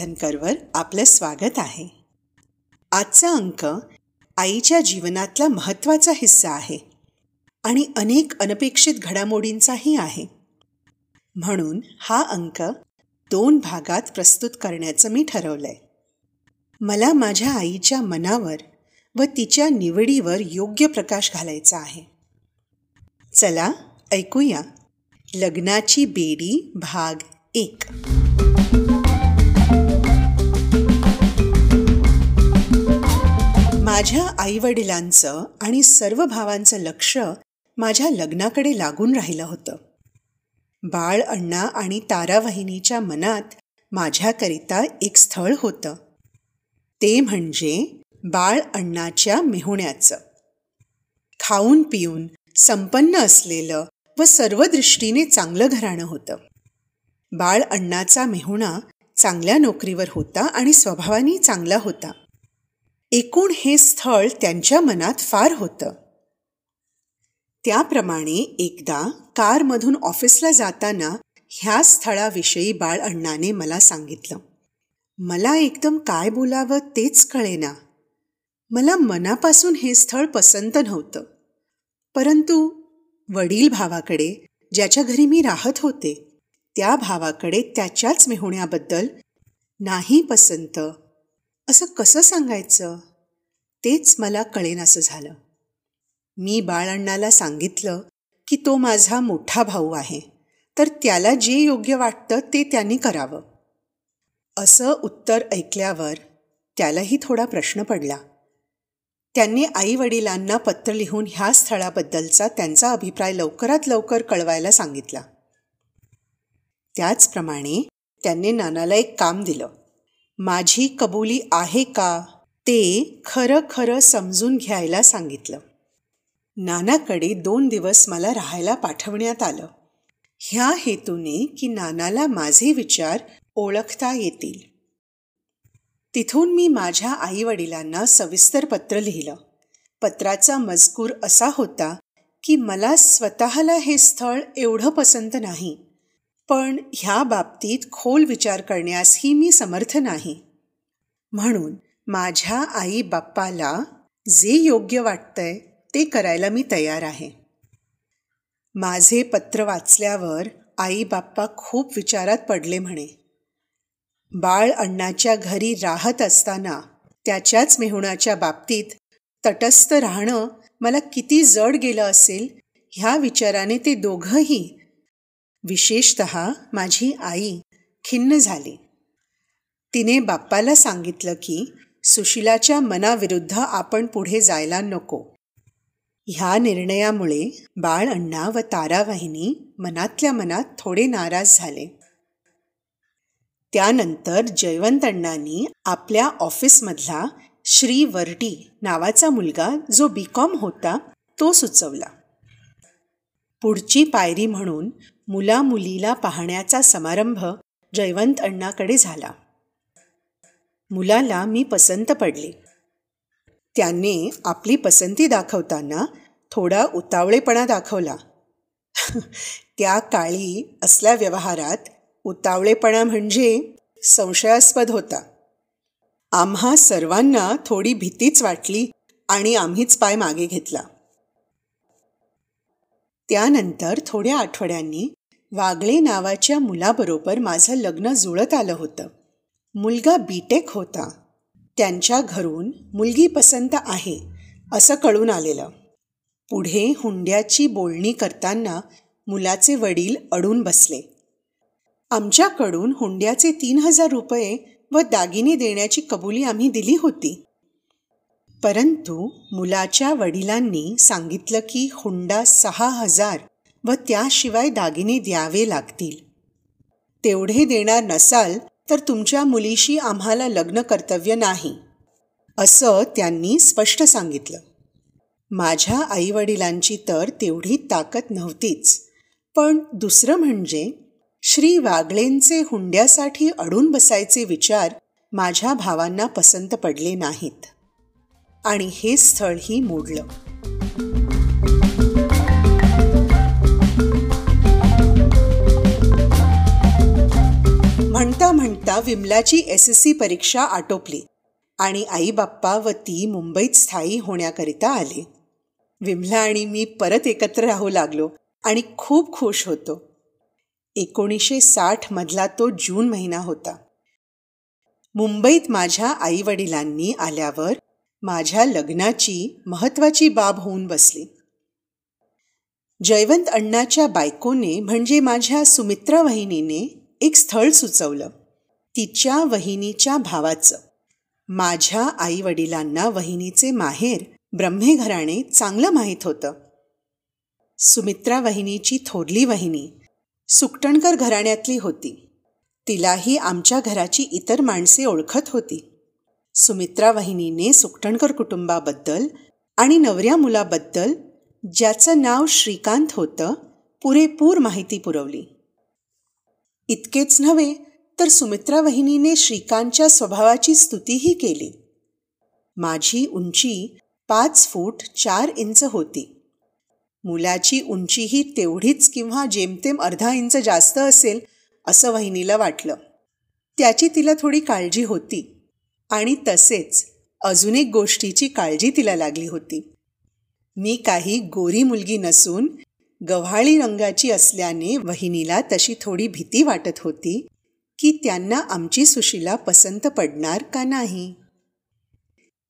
वर्धनकरवर आपलं स्वागत आहे. आजचा अंक आईच्या जीवनातला महत्त्वाचा हिस्सा आहे आणि अनेक अनपेक्षित घडामोडींचाही आहे. म्हणून हा अंक दोन भागात प्रस्तुत करण्याचं मी ठरवलं आहे मला माझ्या आईच्या मनावर व तिच्या निवडीवर योग्य प्रकाश घालायचा आहे. चला ऐकूया लग्नाची बेडी भाग एक. माझ्या आईवडिलांचं आणि सर्व भावांचं लक्ष माझ्या लग्नाकडे लागून राहिलं होतं. बाळ अण्णा आणि तारावाहिनीच्या मनात माझ्याकरिता एक स्थळ होतं. ते म्हणजे बाळ अण्णाच्या मेहुण्याचं. खाऊन पिऊन संपन्न असलेलं व सर्व दृष्टीने चांगलं घराणं होतं. बाळ अण्णाचा मेहुणा चांगल्या नोकरीवर होता आणि स्वभावाने चांगला होता. एकूण हे स्थळ त्यांच्या मनात फार होतं. त्याप्रमाणे एकदा कारमधून ऑफिसला जाताना ह्या स्थळाविषयी बाळ अण्णाने मला सांगितलं. मला एकदम काय बोलावं तेच कळेना. मला मनापासून हे स्थळ पसंत नव्हतं. परंतु वडील भावाकडे ज्याच्या घरी मी राहत होते त्या भावाकडे त्याच्याच मेहुण्याबद्दल नाही पसंत असं कसं सांगायचं? तेच मला कळेनासं झालं. मी बाळअण्णाला सांगितलं की तो माझा मोठा भाऊ आहे तर त्याला जे योग्य वाटतं ते त्यांनी करावं. असं उत्तर ऐकल्यावर त्यालाही थोडा प्रश्न पडला. त्यांनी आईवडिलांना पत्र लिहून ह्या स्थळाबद्दलचा त्यांचा अभिप्राय लवकरात लवकर कळवायला सांगितला. त्याचप्रमाणे त्यांनी नानाला एक काम दिलं. माझी कबुली आहे का? ते खरं खरं समजून घ्यायला सांगितलं. नानाकडे दोन दिवस मला राहायला पाठवण्यात आलं. ह्या हेतूने की नानाला माझे विचार ओळखता येतील. तिथून मी माझ्या आईवडिलांना सविस्तर पत्र लिहिलं. पत्राचा मजकूर असा होता की मला स्वतःला हे स्थळ एवढं पसंत नाही. पण ह्या बाबतीत खोल विचार करण्यासही मी समर्थ नाही. म्हणून माझ्या आई बाप्पाला जे योग्य वाटतंय ते करायला मी तयार आहे. माझे पत्र वाचल्यावर आई बाप्पा खूप विचारात पडले म्हणे. बाळ अण्णाच्या घरी राहत असताना त्याच्याच मेहुणाच्या बाबतीत तटस्थ राहणं मला किती जड गेलं असेल ह्या विचाराने ते दोघंही विशेषत माझी आई खिन्न झाली. तिने बाप्पाला सांगितलं की सुशिलाच्या मनाविरुद्ध आपण पुढे जायला नको. ह्या निर्णयामुळे बाळ अण्णा व तारावाहिनी मनातल्या मनात थोडे नाराज झाले. त्यानंतर जयवंत अण्णांनी आपल्या ऑफिसमधला श्री वर्टी नावाचा मुलगा जो बी कॉम होता तो सुचवला. पुढची पायरी म्हणून मुला मुलीला पाहण्याचा समारंभ जयवंत अण्णाकडे झाला. मुलाला मी पसंत पडले. त्याने आपली पसंती दाखवताना थोडा उतावळेपणा दाखवला. त्या काळी असल्या व्यवहारात उतावळेपणा म्हणजे संशयास्पद होता. आम्हा सर्वांना थोडी भीतीच वाटली आणि आम्हीच पाय मागे घेतला. त्यानंतर थोड्या आठवड्यांनी वागळे नावाच्या मुलाबरोबर माझं लग्न जुळत आलं होतं. मुलगा बीटेक होता. त्यांच्या घरून मुलगी पसंत आहे असं कळून आलेलं. पुढे हुंड्याची बोलणी करताना मुलाचे वडील अडून बसले. आमच्याकडून हुंड्याचे तीन हजार रुपये व दागिने देण्याची कबुली आम्ही दिली होती. परंतु मुलाच्या वडिलांनी सांगितलं की हुंडा सहा हजार व त्याशिवाय दागिने द्यावे लागतील. तेवढे देणार नसाल तर तुमच्या मुलीशी आम्हाला लग्न कर्तव्य नाही असं त्यांनी स्पष्ट सांगितलं. माझ्या आईवडिलांची तर तेवढी ताकद नव्हतीच पण दुसरं म्हणजे श्री वागळेंचे हुंड्यासाठी अडून बसायचे विचार माझ्या भावांना पसंत पडले नाहीत. आणि हे स्थळही मोडलं. म्हणता म्हणता विमलाची एस एस सी परीक्षा आटोपली आणि आई बाप्पा व ती मुंबईत स्थायी होण्याकरिता आले. विमला आणि मी परत एकत्र राहू लागलो आणि खूप खुश होतो. एकोणीसशे साठमधला तो जून महिना होता. मुंबईत माझ्या आईवडिलांनी आल्यावर माझ्या लग्नाची महत्त्वाची बाब होऊन बसली. जयवंत अण्णाच्या बायकोने म्हणजे माझ्या सुमित्रा वहिनीने एक स्थळ सुचवलं. तिच्या वहिनीच्या भावाचं. माझ्या आईवडिलांना वहिनीचे माहेर ब्रह्मेघराणे चांगलं माहीत होतं. सुमित्रा वहिनीची थोरली वहिनी सुकटणकर घराण्यातली होती. तिलाही आमच्या घराची इतर माणसे ओळखत होती. सुमित्रा वहिनीने सुकटणकर कुटुंबाबद्दल आणि नवऱ्या मुलाबद्दल ज्याचं नाव श्रीकांत होतं पुरेपूर माहिती पुरवली. इतकेच नव्हे तर सुमित्रा वहिनीने श्रीकांतच्या स्वभावाची स्तुतीही केली. माझी उंची पाच फूट चार इंच होती. मुलाची उंचीही तेवढीच किंवा जेमतेम अर्धा इंच जास्त असेल असं वहिनीला वाटलं. त्याची तिला थोडी काळजी होती. आणि तसेच अजून एक गोष्टीची काळजी तिला लागली होती. मी काही गोरी मुलगी नसून गव्हाळी रंगाची असल्याने वहिनीला तशी थोडी भीती वाटत होती की त्यांना आमची सुशीला पसंत पडणार का नाही.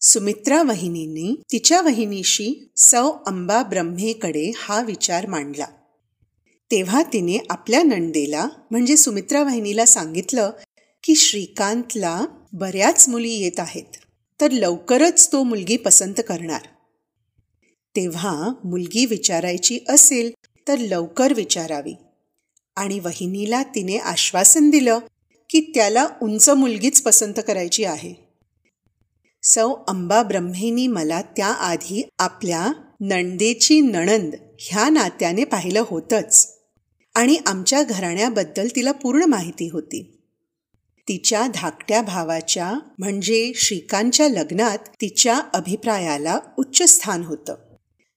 सुमित्रा वहिनीने तिच्या वहिनीशी सौ अंबा ब्रह्मेकडे हा विचार मांडला. तेव्हा तिने आपल्या नंदेला म्हणजे सुमित्रा वहिनीला सांगितलं की श्रीकांतला बऱ्याच मुली येत आहेत. तर लवकरच तो मुलगी पसंत करणार. तेव्हा मुलगी विचारायची असेल तर लवकर विचारावी. आणि वहिनीला तिने आश्वासन दिलं की त्याला उंच मुलगीच पसंत करायची आहे. सौ अंबा ब्रह्मेनी मला त्याआधी आपल्या नणदेची नणंद ह्या नात्याने पाहिलं होतंच. आणि आमच्या घराण्याबद्दल तिला पूर्ण माहिती होती. तिच्या धाकट्या भावाच्या म्हणजे श्रीकांतच्या लग्नात तिच्या अभिप्रायाला उच्च स्थान होतं.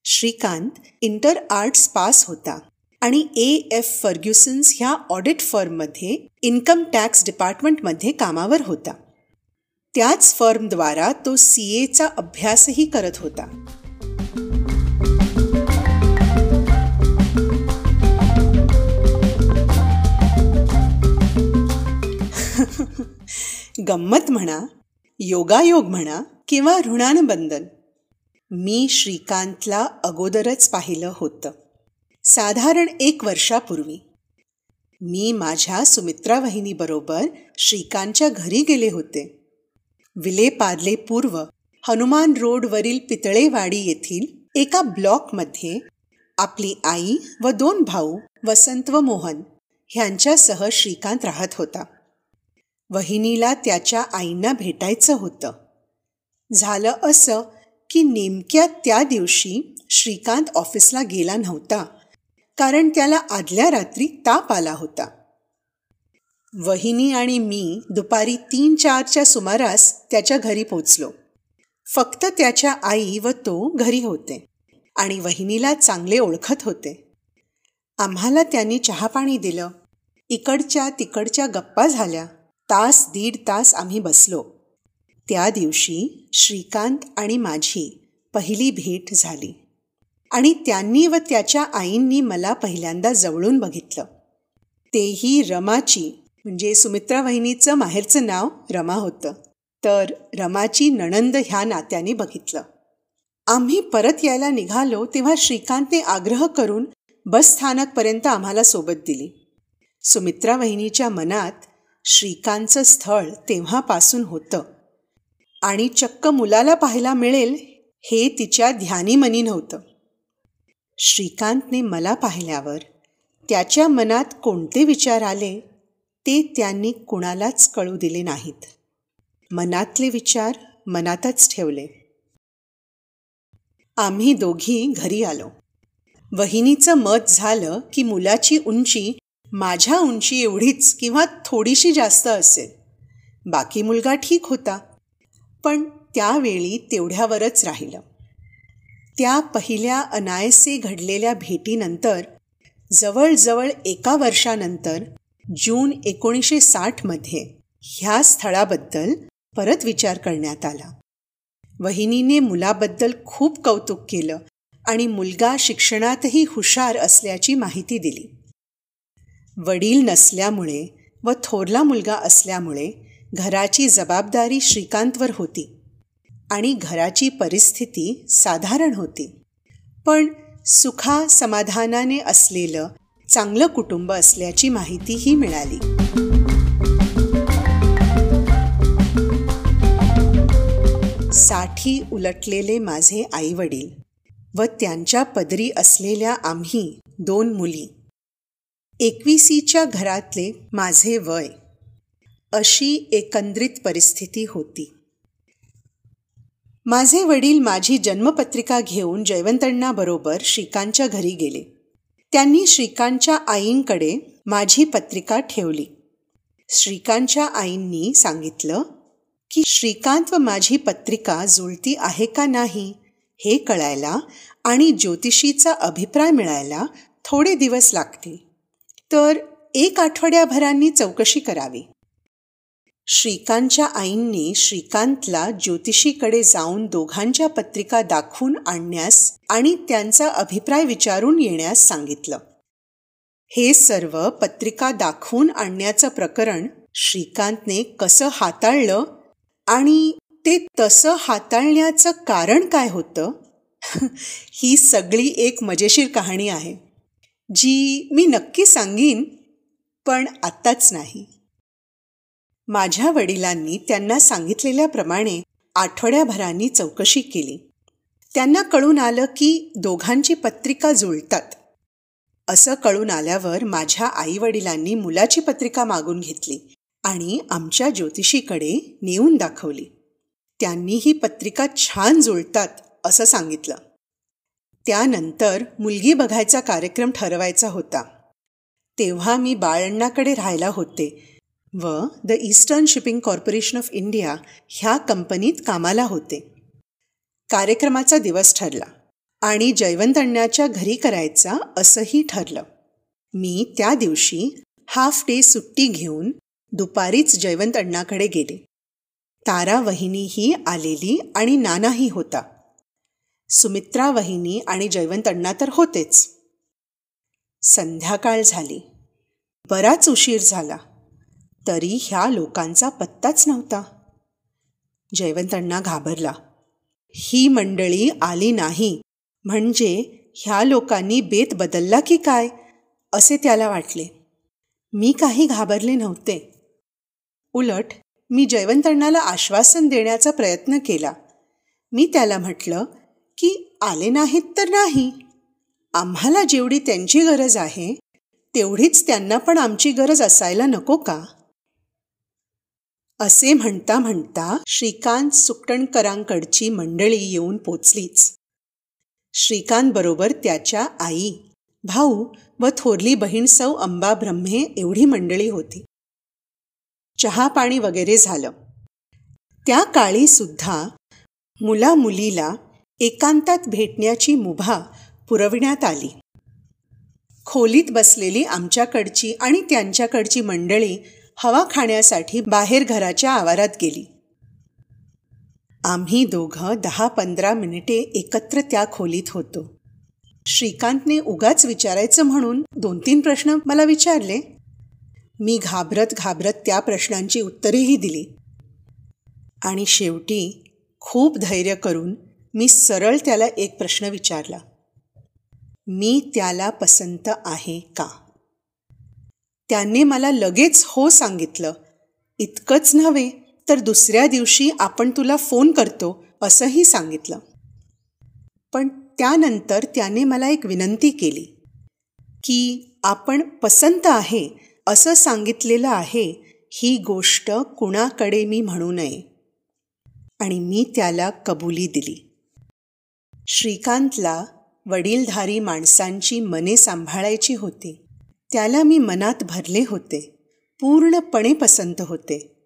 श्रीकांत इंटर आर्ट्स पास होता आणि ए. एफ. फर्ग्युसन्स ह्या ऑडिट फर्ममध्ये इन्कम टॅक्स डिपार्टमेंटमध्ये कामावर होता. त्याच फर्मद्वारा तो सी. एचा अभ्यासही करत होता. गंमत म्हणा योगायोग म्हणा किंवा ऋणानुबंधन. मी श्रीकांतला अगोदरच पाहिलं होतं. साधारण एक वर्षापूर्वी. मी माझ्या सुमित्रा वहिनीबरोबर श्रीकांतच्या घरी गेले होते. विलेपार्ले पूर्व हनुमान रोडवरील पितळेवाडी येथील एका ब्लॉकमध्ये आपली आई व दोन भाऊ वसंत व मोहन ह्यांच्यासह श्रीकांत राहत होता. वहिनीला त्याच्या आईंना भेटायचं होतं. झालं असं की नेमक्या त्या दिवशी श्रीकांत ऑफिसला गेला नव्हता कारण त्याला आदल्या रात्री ताप आला होता. वहिनी आणि मी दुपारी तीन चारच्या सुमारास त्याच्या घरी पोचलो. फक्त त्याच्या आई व तो घरी होते आणि वहिनीला चांगले ओळखत होते. आम्हाला त्यांनी चहापाणी दिलं. इकडच्या तिकडच्या गप्पा झाल्या. तास दीड तास आम्ही बसलो. त्या दिवशी श्रीकांत आणि माझी पहिली भेट झाली. आणि त्यांनी व त्याच्या आईंनी मला पहिल्यांदा जवळून बघितलं. तेही रमाची म्हणजे सुमित्रा वहिनीचं माहेरचं नाव रमा होतं. तर रमाची नणंद ह्या नात्याने बघितलं. आम्ही परत यायला निघालो तेव्हा श्रीकांतने आग्रह करून बस स्थानकपर्यंत आम्हाला सोबत दिली. सुमित्रा वहिनीच्या मनात श्रीकांतचं स्थळ तेव्हापासून होतं. आणि चक्क मुलाला पाहायला मिळेल हे तिच्या ध्यानीमनी नव्हतं. श्रीकांतने मला पाहिल्यावर त्याच्या मनात कोणते विचार आले ते त्यांनी कुणालाच कळू दिले नाहीत. मनातले विचार मनातच ठेवले. आम्ही दोघी घरी आलो. वहिनीचं मत झालं की मुलाची उंची माझ्या उंची एवढीच किंवा थोडीशी जास्त असेल. बाकी मुलगा ठीक होता. पण त्यावेळी तेवढ्यावरच राहिलं. त्या पहिल्या अनायसे घडलेल्या भेटीनंतर जवळजवळ एका वर्षानंतर जून एकोणीसशे साठमध्ये ह्या स्थळाबद्दल परत विचार करण्यात आला. वहिनीने मुलाबद्दल खूप कौतुक केलं आणि मुलगा शिक्षणातही हुशार असल्याची माहिती दिली. वडील नसल्यामुळे व थोरला मुलगा असल्यामुळे घराची जबाबदारी श्रीकांतवर होती आणि घराची परिस्थिती साधारण होती. पण सुखा समाधानाने असलेलं चांगलं कुटुंब असल्याची माहितीही मिळाली. साठी उलटलेले माझे आईवडील व त्यांच्या पदरी असलेल्या आम्ही दोन मुली एकविसीच्या घरातले माझे वय. अशी एकंदरीत परिस्थिती होती. माझे वडील माझी जन्मपत्रिका घेऊन जयवंतण्णाबरोबर श्रीकांतच्या घरी गेले. त्यांनी श्रीकांतच्या आईंकडे माझी पत्रिका ठेवली. श्रीकांतच्या आईंनी सांगितलं की श्रीकांत व माझी पत्रिका जुळती आहे का नाही हे कळायला आणि ज्योतिषीचा अभिप्राय मिळायला थोडे दिवस लागतील. तर एक आठवड्याभरांनी चौकशी करावी. श्रीकांतच्या आईंनी श्रीकांतला ज्योतिषीकडे जाऊन दोघांच्या पत्रिका दाखवून आणण्यास आणि त्यांचा अभिप्राय विचारून येण्यास सांगितलं. हे सर्व पत्रिका दाखवून आणण्याचं प्रकरण श्रीकांतने कसं हाताळलं आणि ते तसं हाताळण्याचं कारण काय होतं? ही सगळी एक मजेशीर कहाणी आहे. जी मी नक्की सांगीन पण आत्ताच नाही. माझ्या वडिलांनी त्यांना सांगितलेल्याप्रमाणे आठवड्याभरांनी चौकशी केली. त्यांना कळून आलं की दोघांची पत्रिका जुळतात. असं कळून आल्यावर माझ्या आईवडिलांनी मुलाची पत्रिका मागून घेतली आणि आमच्या ज्योतिषीकडे नेऊन दाखवली. त्यांनी ही पत्रिका छान जुळतात असं सांगितलं. त्यानंतर मुलगी बघायचा कार्यक्रम ठरवायचा होता. तेव्हा मी बाळण्णाकडे राहायला होते व the Eastern Shipping Corporation of India ह्या कंपनीत कामाला होते. कार्यक्रमाचा दिवस ठरला आणि जयवंत अण्णाच्या घरी करायचा असंही ठरलं. मी त्या दिवशी हाफ डे सुट्टी घेऊन दुपारीच जयवंत अण्णाकडे गेले. तारा वहिनीही आलेली आणि नानाही होता. सुमित्रा वहिनी आणि जयवंत अण्णा तर होतेच. संध्याकाळ झाली. बराच उशीर झाला. तरी ह्या लोकांचा पत्ताच नव्हता. जयवंत अण्णा घाबरला. ही मंडळी आली नाही. म्हणजे ह्या लोकांनी बेत बदलला की काय? असे त्याला वाटले. मी काही घाबरले नव्हते. उलट मी जयवंतण्णाला आश्वासन देण्याचा प्रयत्न केला. मी त्याला म्हटलं की आले नाहीत तर नाही. आम्हाला जेवढी त्यांची गरज आहे तेवढीच त्यांना पण आमची गरज असायला नको का? असे म्हणता म्हणता श्रीकांत सुकटणकरांकडची मंडळी येऊन पोचलीच. श्रीकांत बरोबर त्याच्या आई भाऊ व थोरली बहीण सौ अंबा ब्रह्मे एवढी मंडळी होती. चहा पाणी वगैरे झालं. त्या काळी सुद्धा मुला मुलीला एकांतात भेटण्याची मुभा पुरविण्यात आली. खोलीत बसलेली आमच्याकडची आणि त्यांच्याकडची मंडळी हवा खाण्यासाठी बाहेर घराच्या आवारात गेली. आम्ही दोघं दहा पंधरा मिनिटे एकत्र त्या खोलीत होतो. श्रीकांतने उगाच विचारायचं म्हणून दोन तीन प्रश्न मला विचारले. मी घाबरत घाबरत त्या प्रश्नांची उत्तरेही दिली. आणि शेवटी खूप धैर्य करून मी सरळ त्याला एक प्रश्न विचारला मी त्याला पसंत आहे का? त्याने मला लगेच हो सांगितलं इतकंच नव्हे तर दुसऱ्या दिवशी आपण तुला फोन करतो असंही सांगितलं. पण त्यानंतर त्याने मला एक विनंती केली की आपण पसंत आहे असं सांगितलेलं आहे ही गोष्ट कुणाकडे मी म्हणू नये. आणि मी त्याला कबुली दिली. श्रीकांतला वडीलधारी माणसांची मने सांभाळायची होती. त्याला मी मनात भरले होते. पूर्णपणे पसंत होते.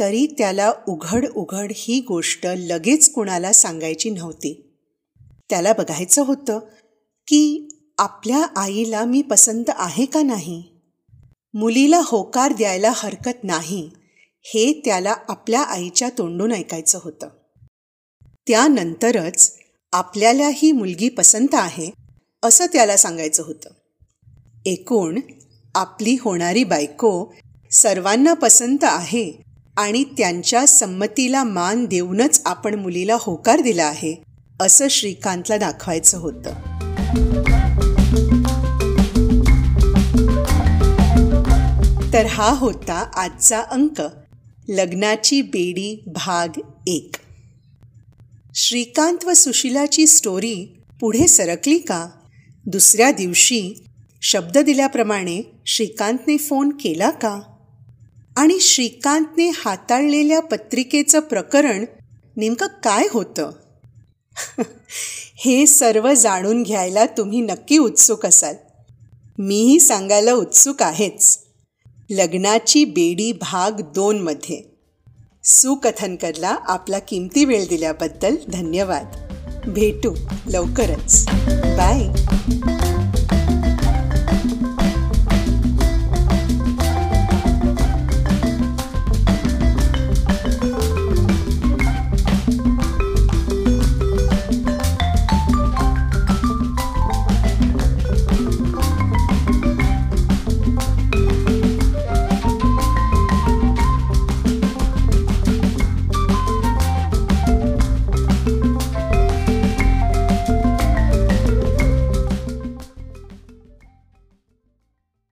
तरी त्याला उघड उघड ही गोष्ट लगेच कुणाला सांगायची नव्हती. त्याला बघायचं होतं की आपल्या आईला मी पसंत आहे का नाही? मुलीला होकार द्यायला हरकत नाही हे त्याला आपल्या आईच्या तोंडून ऐकायचं होतं. त्यानंतरच आपल्याला ही मुलगी पसंत आहे असं त्याला सांगायचं होतं. एकूण आपली होणारी बायको सर्वांना पसंत आहे आणि त्यांच्या संमतीला मान देऊनच आपण मुलीला होकार दिला आहे असं श्रीकांतला दाखवायचं होतं. तर हा होता आजचा अंक. लग्नाची बेडी भाग एक. श्रीकांत व सुशिलाची स्टोरी पुढे सरकली का? दुसऱ्या दिवशी शब्द दिल्याप्रमाणे श्रीकांतने फोन केला का? आणि श्रीकांतने हाताळलेल्या पत्रिकेचं प्रकरण नेमकं काय होतं? हे सर्व जाणून घ्यायला तुम्ही नक्की उत्सुक असाल. मीही सांगायला उत्सुक आहेच. लग्नाची बेडी भाग दोनमध्ये. सुकथनकरला आपला किमती वेळ दिल्याबद्दल धन्यवाद. भेटू लवकरच. बाय.